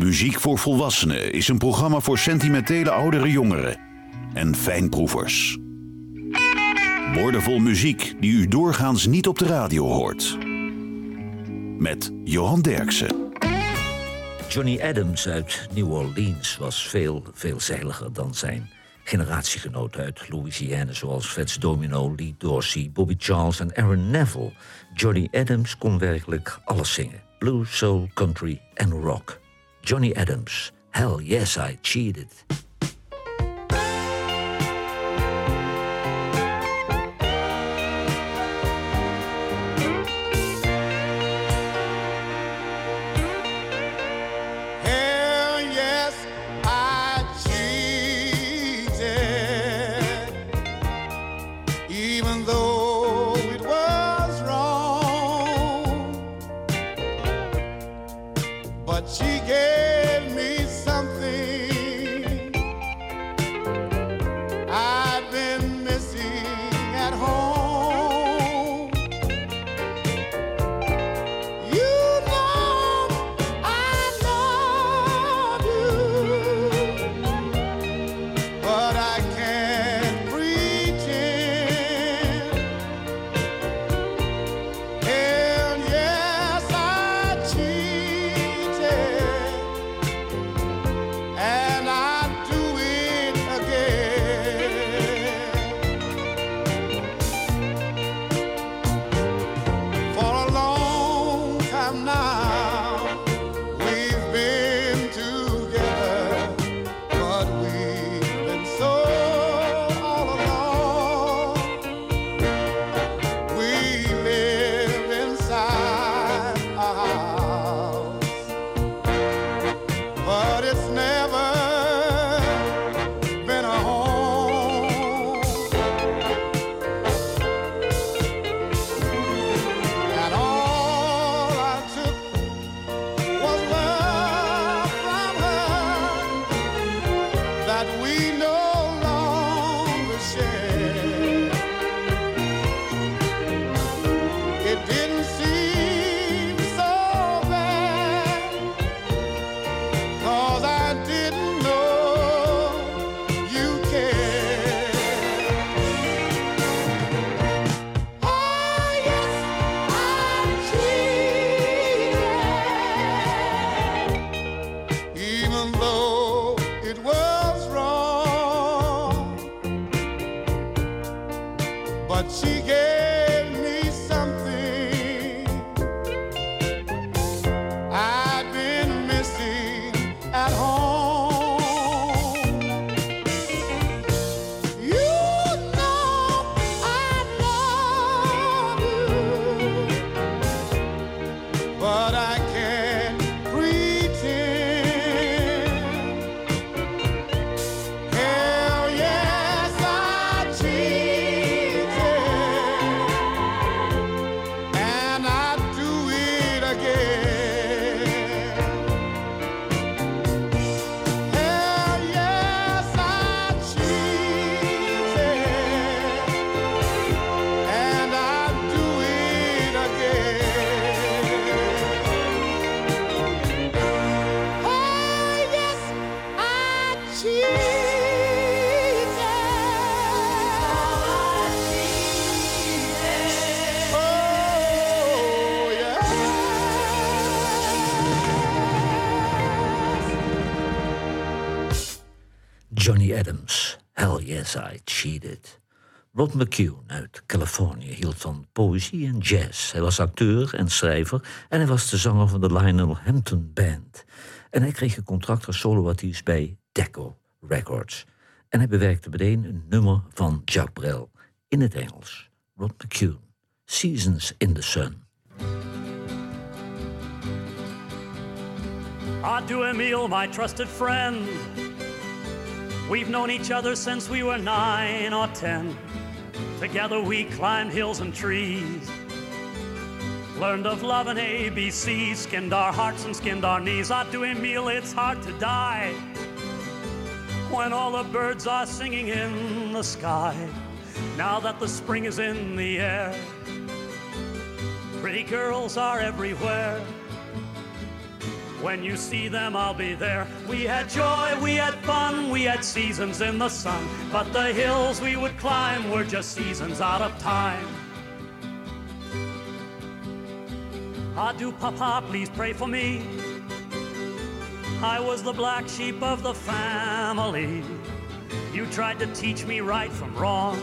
Muziek voor Volwassenen is een programma voor sentimentele oudere jongeren en fijnproevers. Woordenvol muziek die u doorgaans niet op de radio hoort. Met Johan Derksen. Johnny Adams uit New Orleans was veel veelzeiliger dan zijn generatiegenoot uit Louisiana, zoals Fats Domino, Lee Dorsey, Bobby Charles en Aaron Neville. Johnny Adams kon werkelijk alles zingen: blues, soul, country en rock. Johnny Adams, Hell Yes I Cheated. Rod McCune uit Californië hield van poëzie en jazz. Hij was acteur en schrijver en hij was de zanger van de Lionel Hampton Band. En hij kreeg een contract als soloartiest bij Deco Records. En hij bewerkte meteen een nummer van Jacques Brel in het Engels. Rod McCune, Seasons in the Sun. Adieu, Emile, my trusted friend. We've known each other since we were nine or ten. Together we climbed hills and trees. Learned of love and ABC, skinned our hearts and skinned our knees. I do Emile, it's hard to die when all the birds are singing in the sky. Now that the spring is in the air, pretty girls are everywhere. When you see them, I'll be there. We had joy, we had fun, we had seasons in the sun. But the hills we would climb were just seasons out of time. Adieu, Papa, please pray for me. I was the black sheep of the family. You tried to teach me right from wrong.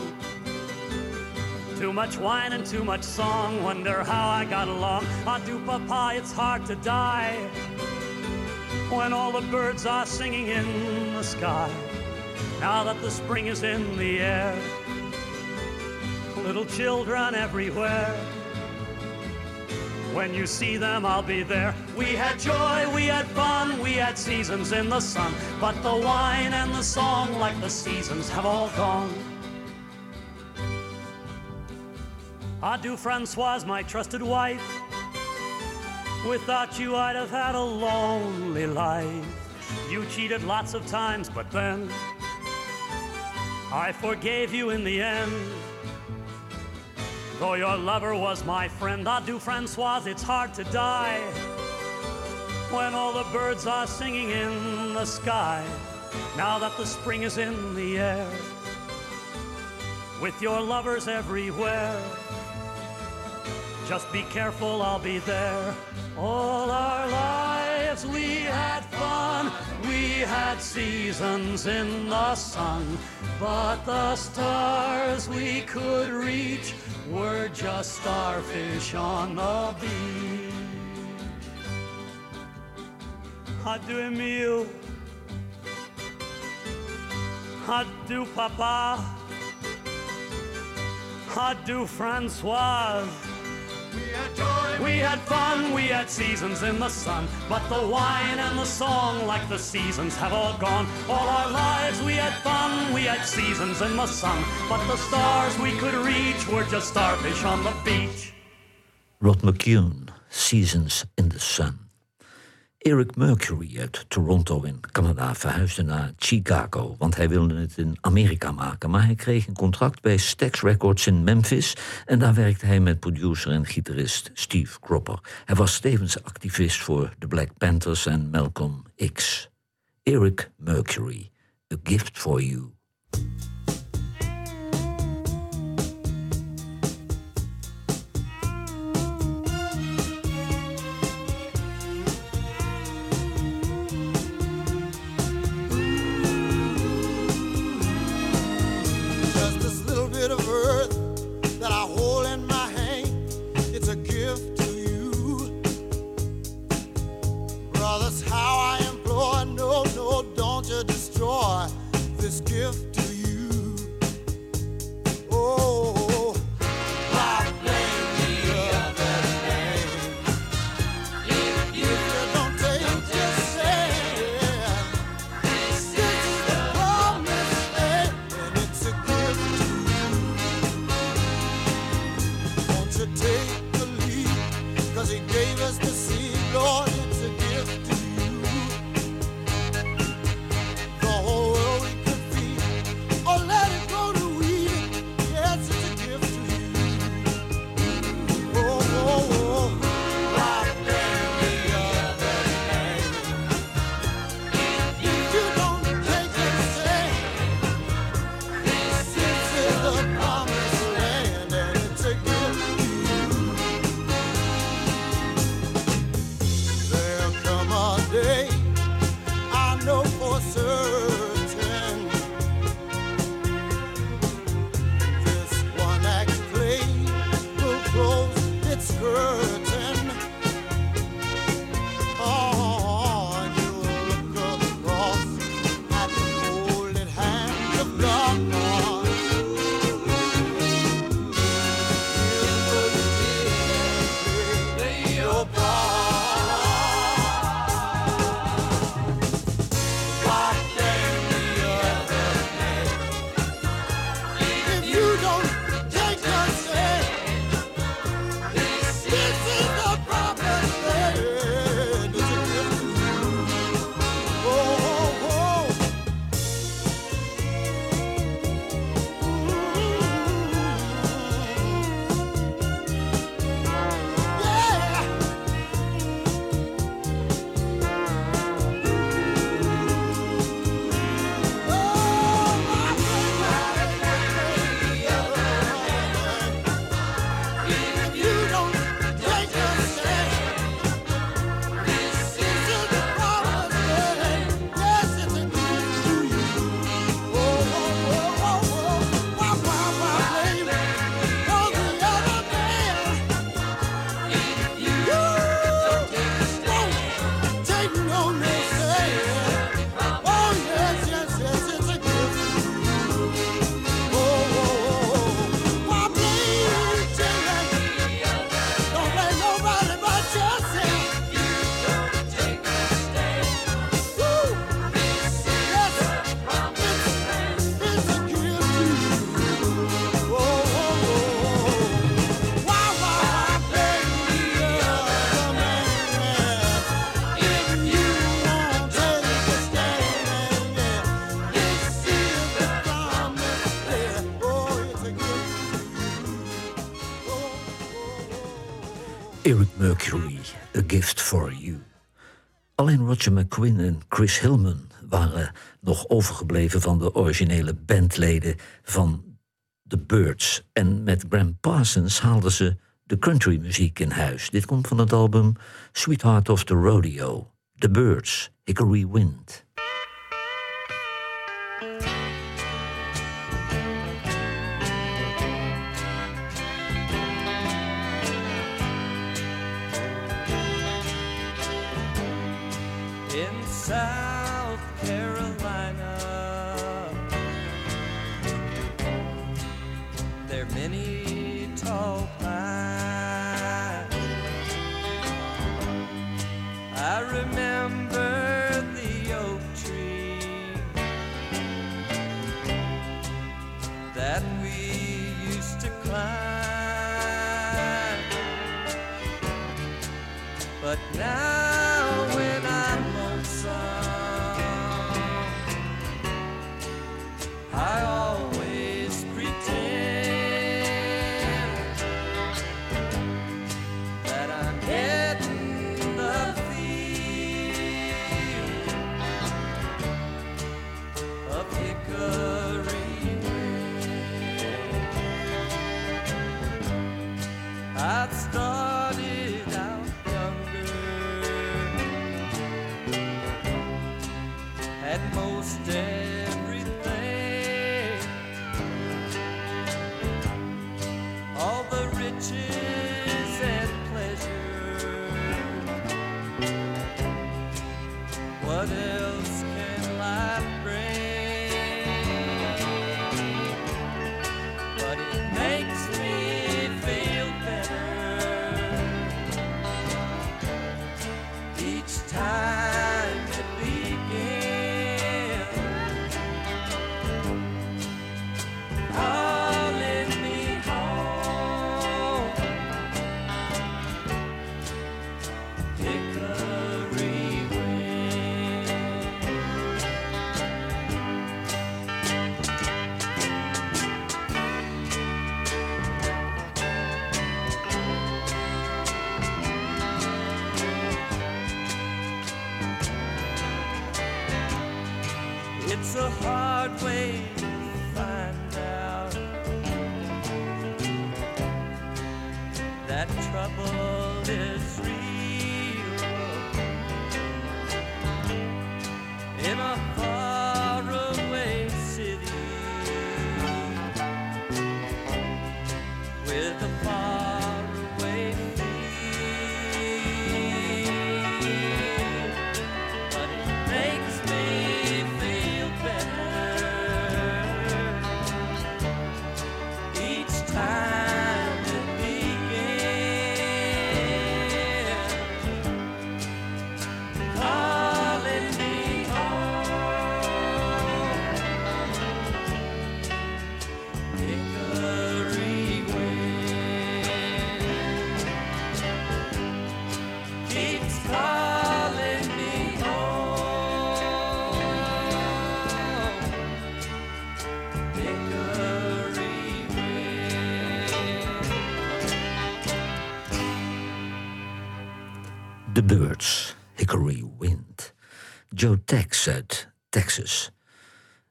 Too much wine and too much song. Wonder how I got along. Adieu, Papa, it's hard to die when all the birds are singing in the sky. Now that the spring is in the air, little children everywhere. When you see them, I'll be there. We had joy, we had fun, we had seasons in the sun. But the wine and the song, like the seasons, have all gone. Adieu, Francoise, my trusted wife. Without you, I'd have had a lonely life. You cheated lots of times, but then I forgave you in the end. Though your lover was my friend, adieu, Francoise, it's hard to die. When all the birds are singing in the sky, now that the spring is in the air, with your lovers everywhere. Just be careful, I'll be there. All our lives we had fun, we had seasons in the sun, but the stars we could reach were just starfish on the beach. Adieu, Emile. Adieu, Papa. Adieu, Francoise. We had fun, we had seasons in the sun. But the wine and the song, like the seasons, have all gone. All our lives we had fun, we had seasons in the sun. But the stars we could reach were just starfish on the beach. Rod McKuen, Seasons in the Sun. Eric Mercury uit Toronto in Canada verhuisde naar Chicago, want hij wilde het in Amerika maken. Maar hij kreeg een contract bij Stax Records in Memphis en daar werkte hij met producer en gitarist Steve Cropper. Hij was tevens activist voor de Black Panthers en Malcolm X. Eric Mercury, A Gift for You. For You. Alleen Roger McQueen en Chris Hillman waren nog overgebleven van de originele bandleden van The Birds. En met Graham Parsons haalden ze de countrymuziek in huis. Dit komt van het album Sweetheart of the Rodeo, The Birds, Hickory Wind.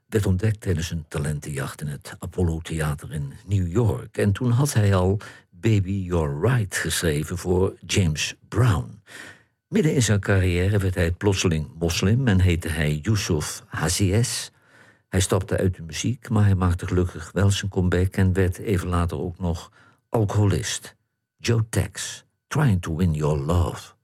Werd ontdekt tijdens een talentenjacht in het Apollo Theater in New York. En toen had hij al Baby You're Right geschreven voor James Brown. Midden in zijn carrière werd hij plotseling moslim en heette hij Yusuf Hazies. Hij stapte uit de muziek, maar hij maakte gelukkig wel zijn comeback en werd even later ook nog alcoholist. Joe Tex, Trying to Win Your Love.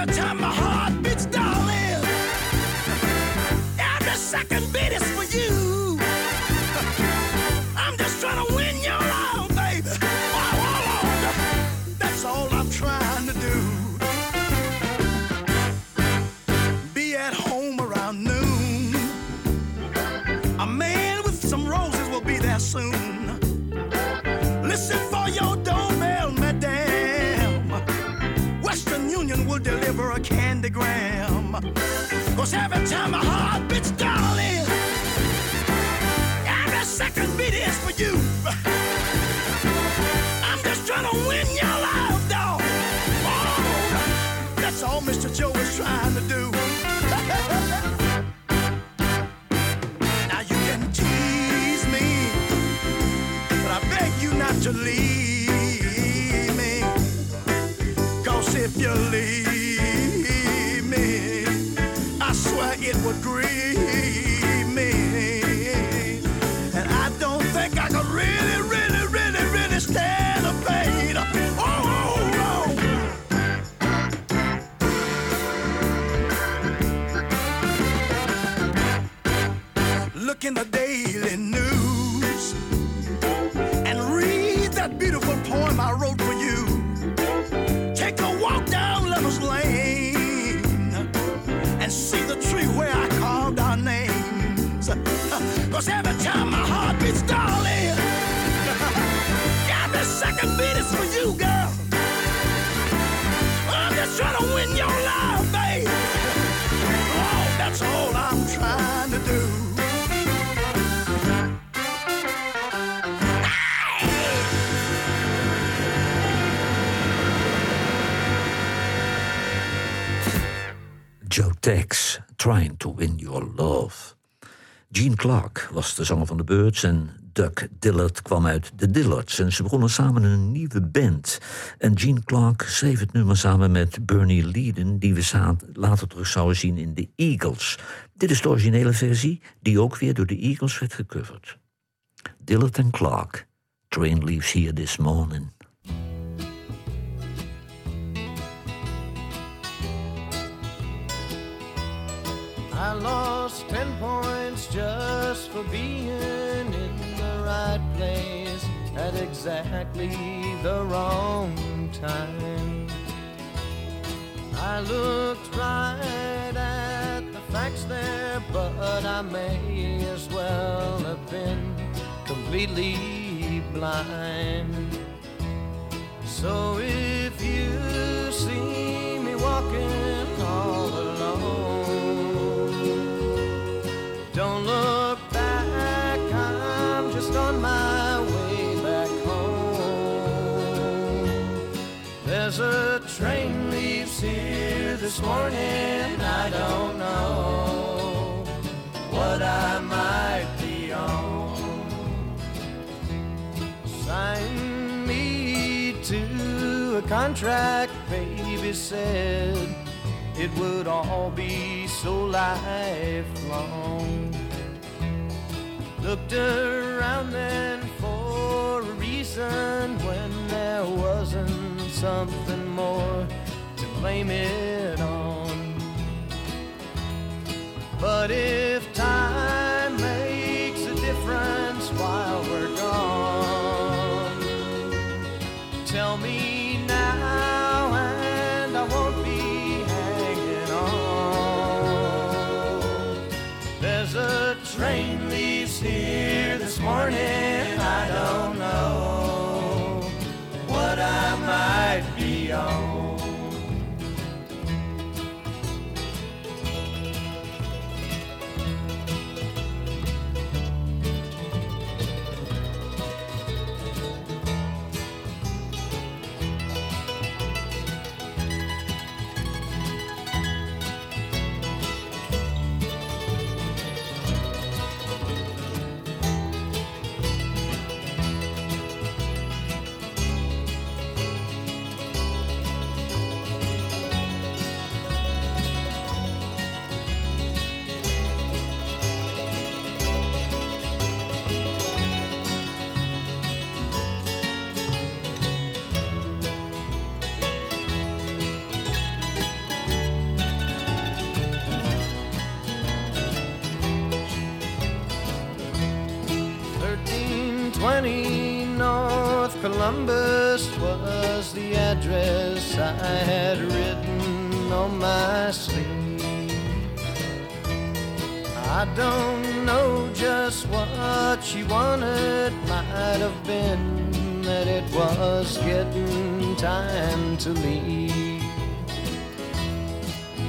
Every time my heart beats, darling, every second beat is will deliver a candygram. Cause every time my heart beats, darling, every second beat is for you. I'm just trying to win your love, dog. Oh, that's all Mr. Joe de zanger van de Birds en Doug Dillard kwam uit de Dillards. En ze begonnen samen een nieuwe band. En Gene Clark schreef het nummer samen met Bernie Leadon... die we later terug zouden zien in de Eagles. Dit is de originele versie, die ook weer door de Eagles werd gecoverd. Dillard en Clark, Train Leaves Here This Morning. I lost ten points just for being in the right place at exactly the wrong time. I looked right at the facts there, but I may as well have been completely blind. So if you see me walking There's a train leaves here this morning, I don't know what I might be on. Sign me to a contract, baby said it would all be so lifelong. Looked around then for a reason when there wasn't something more to blame it on. But if Columbus was the address I had written on my sleeve. I don't know just what she wanted. Might have been that it was getting time to leave.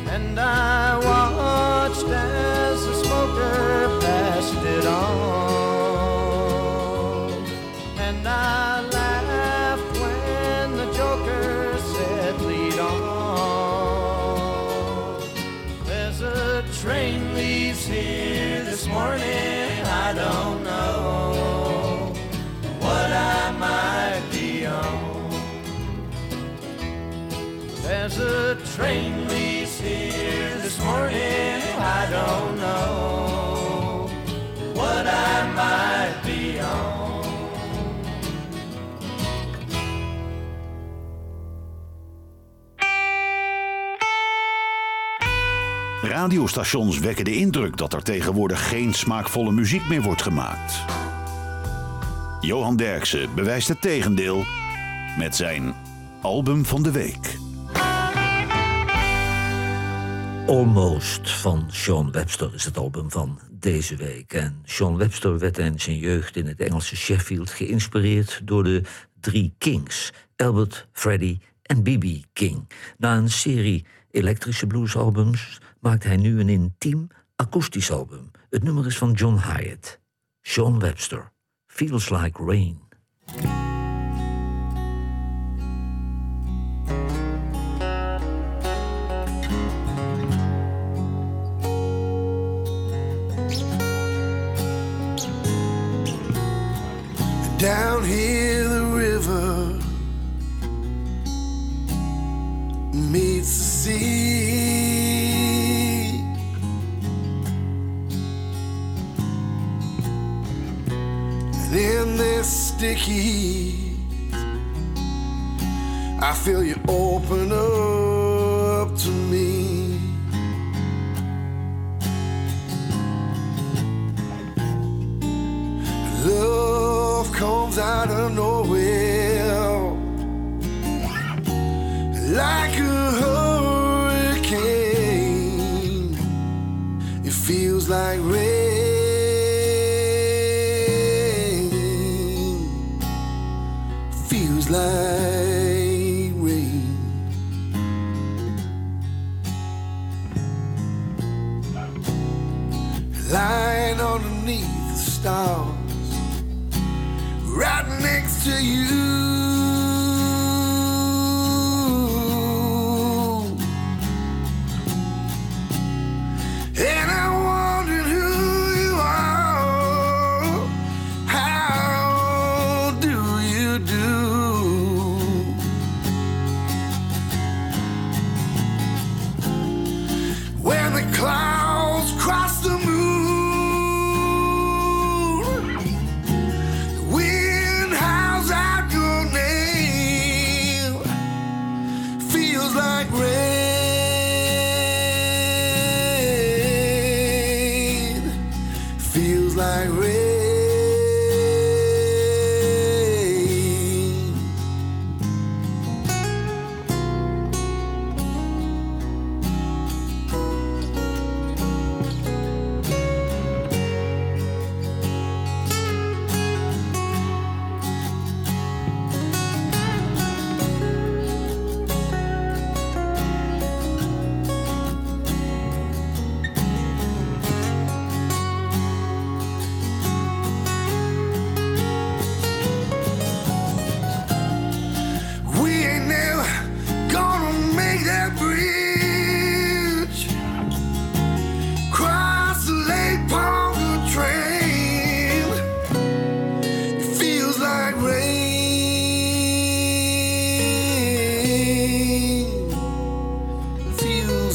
And I watched as the smoker passed it on. And I train leaves here this morning. I don't know what I might be on. There's a train leaves here this morning. I don't know what I might Radiostations wekken de indruk dat er tegenwoordig geen smaakvolle muziek meer wordt gemaakt. Johan Derksen bewijst het tegendeel met zijn album van de week. Almost van Sean Webster is het album van deze week. En Sean Webster werd in zijn jeugd in het Engelse Sheffield geïnspireerd door de drie Kings: Albert, Freddie en B.B. King. Na een serie elektrische bluesalbums maakt hij nu een intiem akoestisch album. Het nummer is van John Hyatt. Sean Webster. Feels like rain.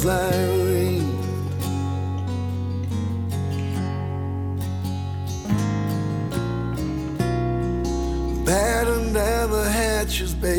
Like rain. Batten down the hatches, baby.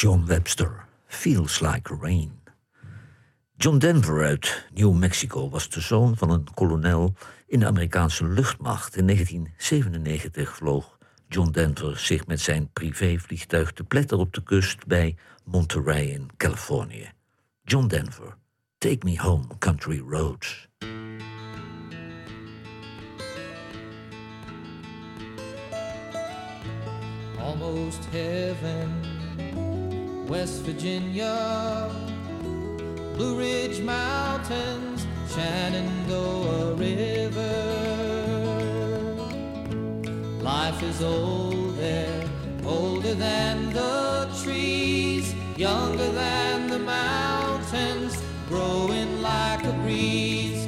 John Webster, Feels Like Rain. John Denver uit New Mexico was de zoon van een kolonel in de Amerikaanse luchtmacht. In 1997 vloog John Denver zich met zijn privévliegtuig te pletter op de kust bij Monterey in Californië. John Denver, Take Me Home Country Roads. almost heaven. West Virginia, Blue Ridge Mountains, Shenandoah River. Life is old there, older than the trees, younger than the mountains, growing like a breeze.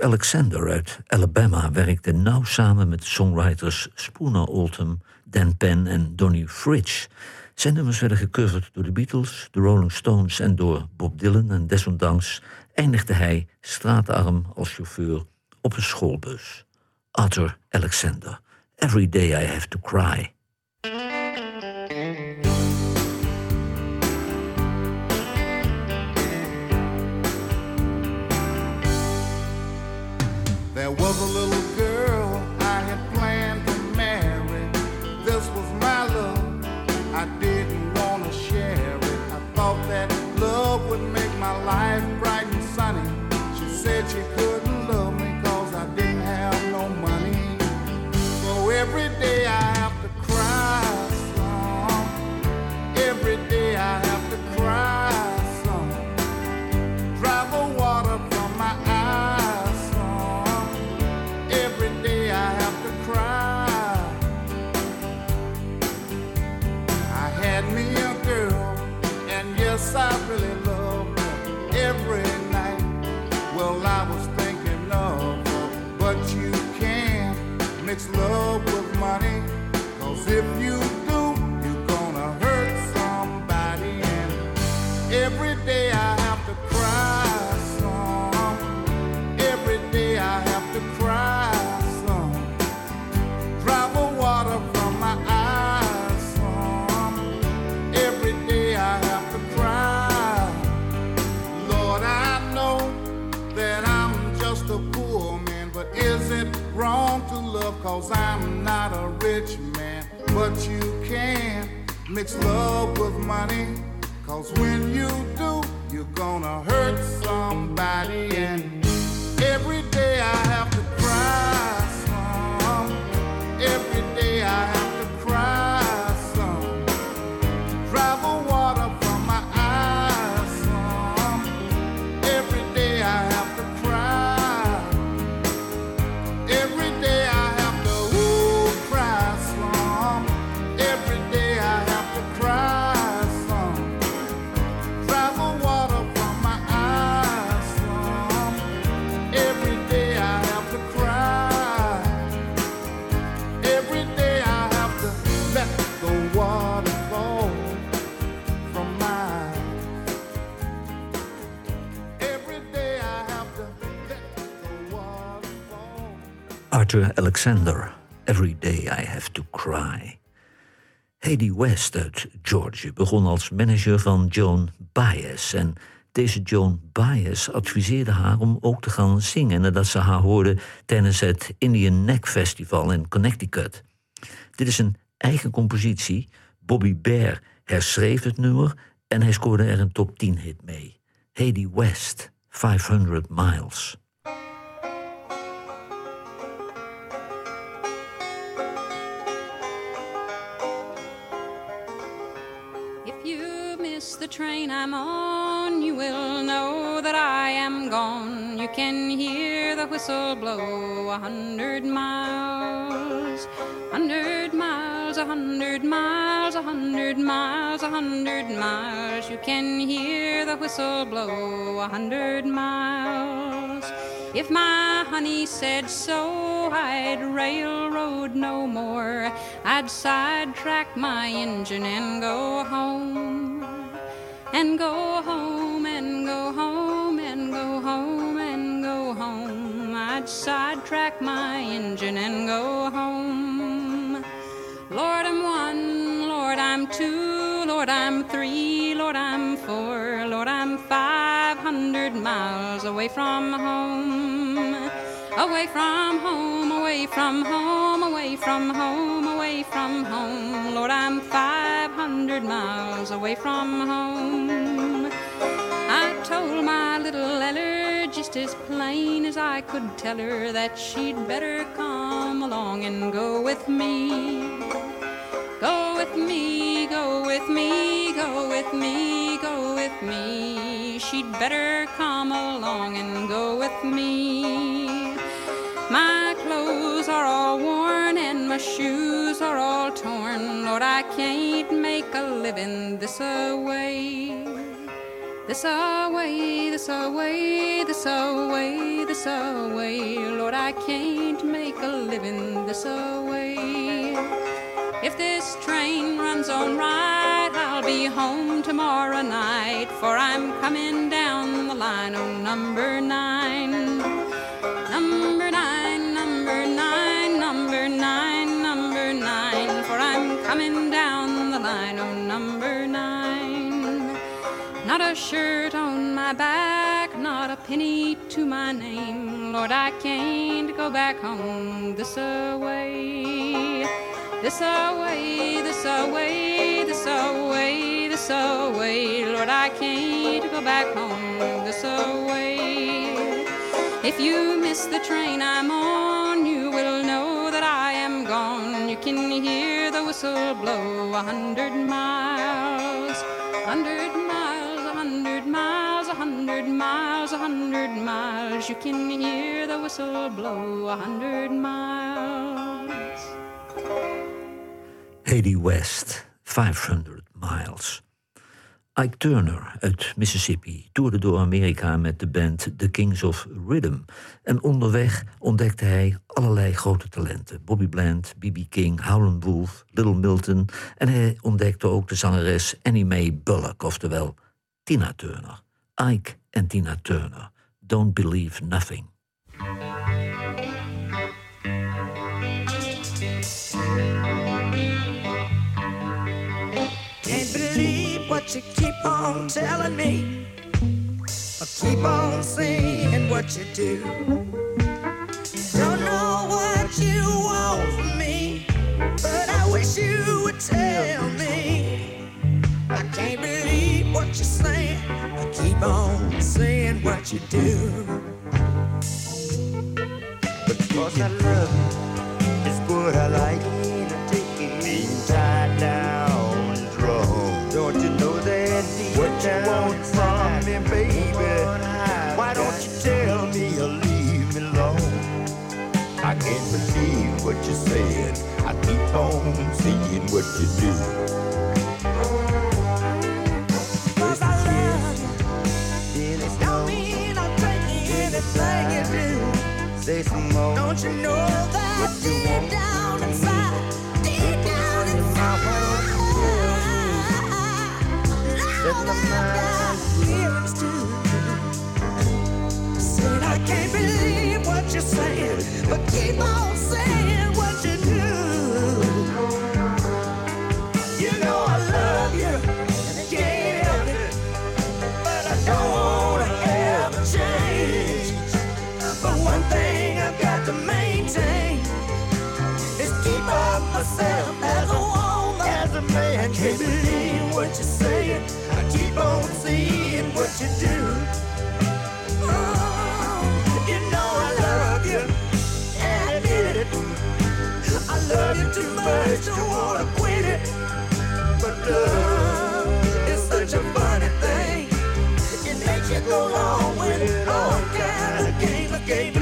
Alexander uit Alabama werkte nauw samen met songwriters Spooner Oldham, Dan Penn en Donnie Fridge. Zijn nummers werden gecoverd door de Beatles, de Rolling Stones en door Bob Dylan. En desondanks eindigde hij straatarm als chauffeur op een schoolbus. Arthur Alexander. Every day I have to cry. Cause I'm not a rich man. But you can mix love with money. Cause when you do, you're gonna hurt somebody. And every day I have Alexander. Every day I have to cry. Heidi West uit Georgia begon als manager van Joan Baez. En deze Joan Baez adviseerde haar om ook te gaan zingen nadat ze haar hoorde tijdens het Indian Neck Festival in Connecticut. Dit is een eigen compositie. Bobby Bear herschreef het nummer en hij scoorde er een top 10 hit mee. Heidi West, 500 Miles. Train I'm on, you will know that I am gone. You can hear the whistle blow a hundred miles, hundred miles, a hundred miles, a hundred miles, a hundred miles. You can hear the whistle blow a hundred miles. If my honey said so, I'd railroad no more. I'd sidetrack my engine and go home. And go home, and go home, and go home, and go home. I'd sidetrack my engine and go home. Lord, I'm one, Lord, I'm two, Lord, I'm three, Lord, I'm four, Lord, I'm five hundred miles away from home. Away from home, away from home, away from home, away from home. Lord, I'm five hundred miles away from home. I told my little Eller just as plain as I could tell her that she'd better come along and go with me. Go with me, go with me, go with me, go with me. She'd better come along and go with me. My clothes are all worn and my shoes are all torn. Lord, I can't make a living this away. This away, this away, this away, this away. Lord, I can't make a living this away. If this train runs on right, I'll be home tomorrow night, for I'm coming down the line, on. Number nine, number nine. coming down the line on number nine. Not a shirt on my back, not a penny to my name. Lord, I can't go back home this away. This away, this away, this away, this away. Lord, I can't go back home this away. If you miss the train I'm on, you can hear the whistle blow a hundred miles, a hundred miles, a hundred miles, a hundred miles, a hundred miles. You can hear the whistle blow a hundred miles. Hedy West, 500 Miles. Ike Turner uit Mississippi toerde door Amerika met de band The Kings of Rhythm. En onderweg ontdekte hij allerlei grote talenten. Bobby Bland, B.B. King, Howlin' Wolf, Little Milton. En hij ontdekte ook de zangeres Annie Mae Bullock, oftewel Tina Turner. Ike en Tina Turner. Don't Believe Nothing. What you keep on telling me. Or keep on saying what you do. Don't know what you want from me, but I wish you would tell me. I can't believe what you're saying. I keep on saying what you do. Because I love you, it's what I like. Want from me, baby? Why don't you tell me or leave me alone? I can't believe what you're saying. I keep on seeing what you do. Cause I love you. Then it's Don't mean I'm taking anything you do. Say some more. Don't you know that deep want down inside, deep down inside, Set my I've of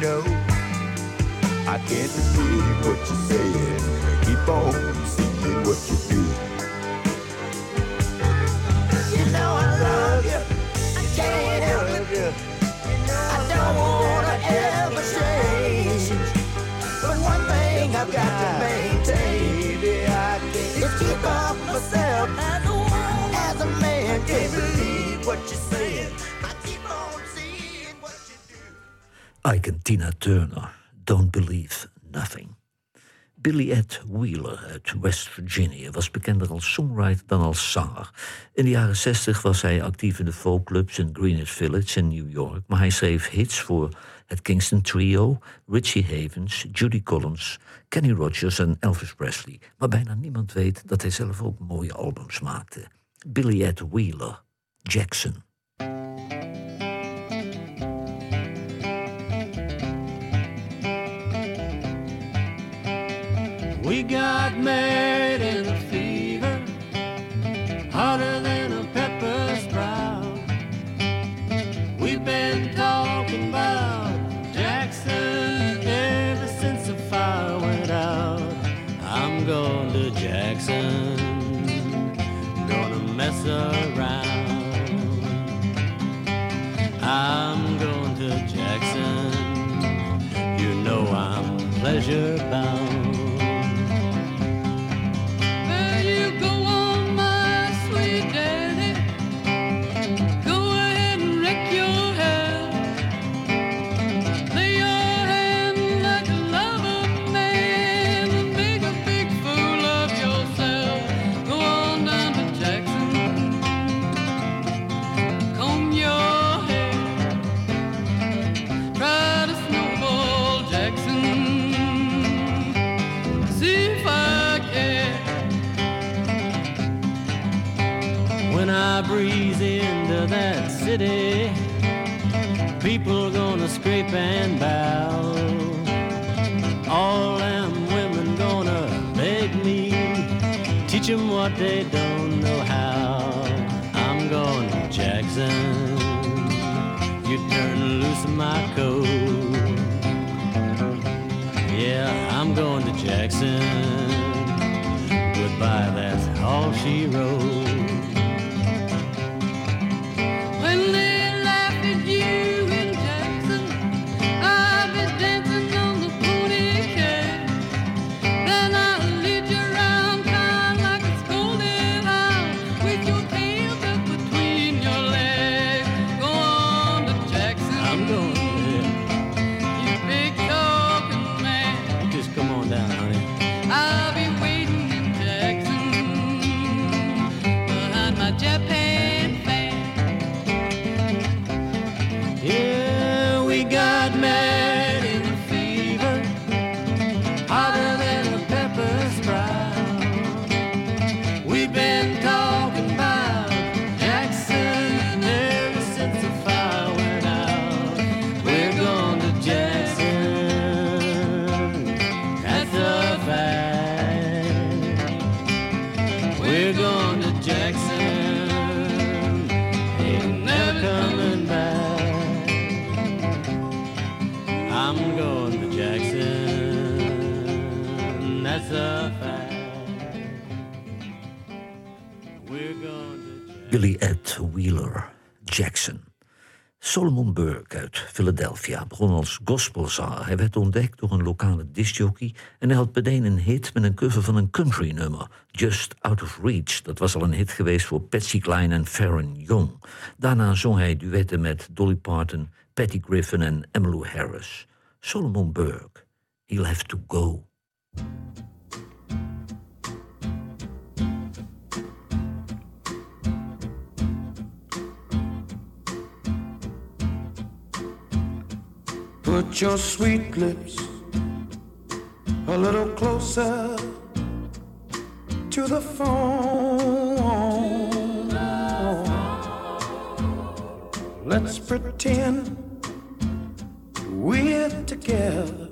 know? I can't believe what you're saying. Keep on seeing what you do. Do. Ike en Tina Turner, Don't Believe Nothing. Billy Ed Wheeler uit West Virginia was bekender als songwriter dan als zanger. In de jaren 60 was hij actief in de folkclubs in Greenwich Village in New York, maar hij schreef hits voor het Kingston Trio, Richie Havens, Judy Collins, Kenny Rogers en Elvis Presley. Maar bijna niemand weet dat hij zelf ook mooie albums maakte. Billy Ed Wheeler, Jackson. We got mad in a fever, hotter than a pepper sprout. We've been talking about Jackson ever since the fire went out. I'm going to Jackson, gonna mess around. I'm going to Jackson, you know I'm pleasure bound. Philadelphia begon als gospelzanger. Hij werd ontdekt door een lokale discjockey en hij had meteen een hit met een cover van een country nummer, Just Out of Reach. Dat was al een hit geweest voor Patsy Cline en Farron Young. Daarna zong hij duetten met Dolly Parton, Patty Griffin en Emmylou Harris. Solomon Burke, He'll Have to Go. Put your sweet lips a little closer to the phone. Let's pretend we're together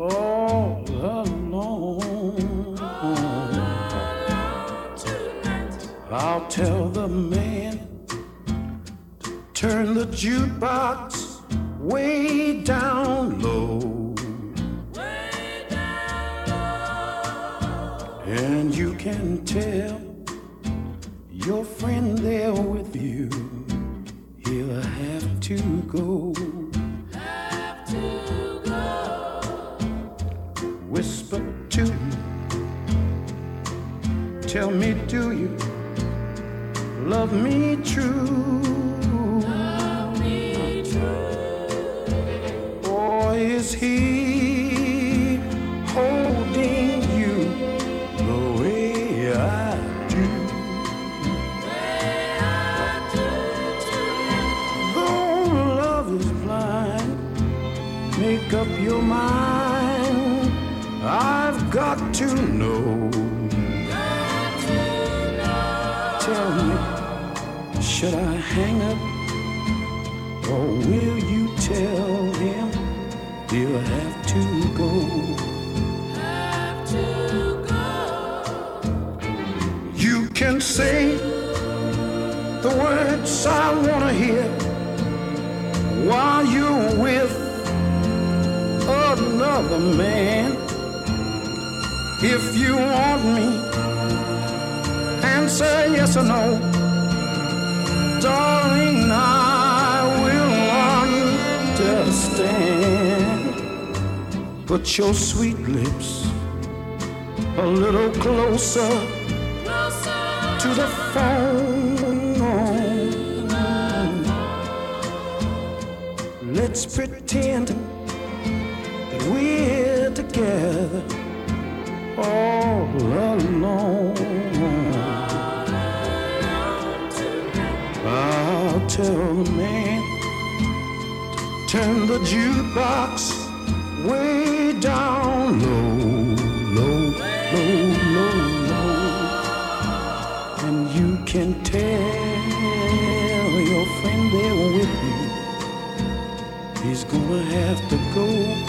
all alone. I'll tell the man to turn the jukebox way down low. And you can tell your friend there with you, he'll have to go. Whisper to me, tell me, do you love me true? He holding you the way I do? Though love is blind, make up your mind. I've got to know. The words I wanna hear while you're with another man. If you want me, answer yes or no. Darling, I will understand. Put your sweet lips a little closer, to the phone. Let's pretend that we're together all alone. I'll tell the man to turn the jukebox way down low, low, low, low, low. And you can tell have to go.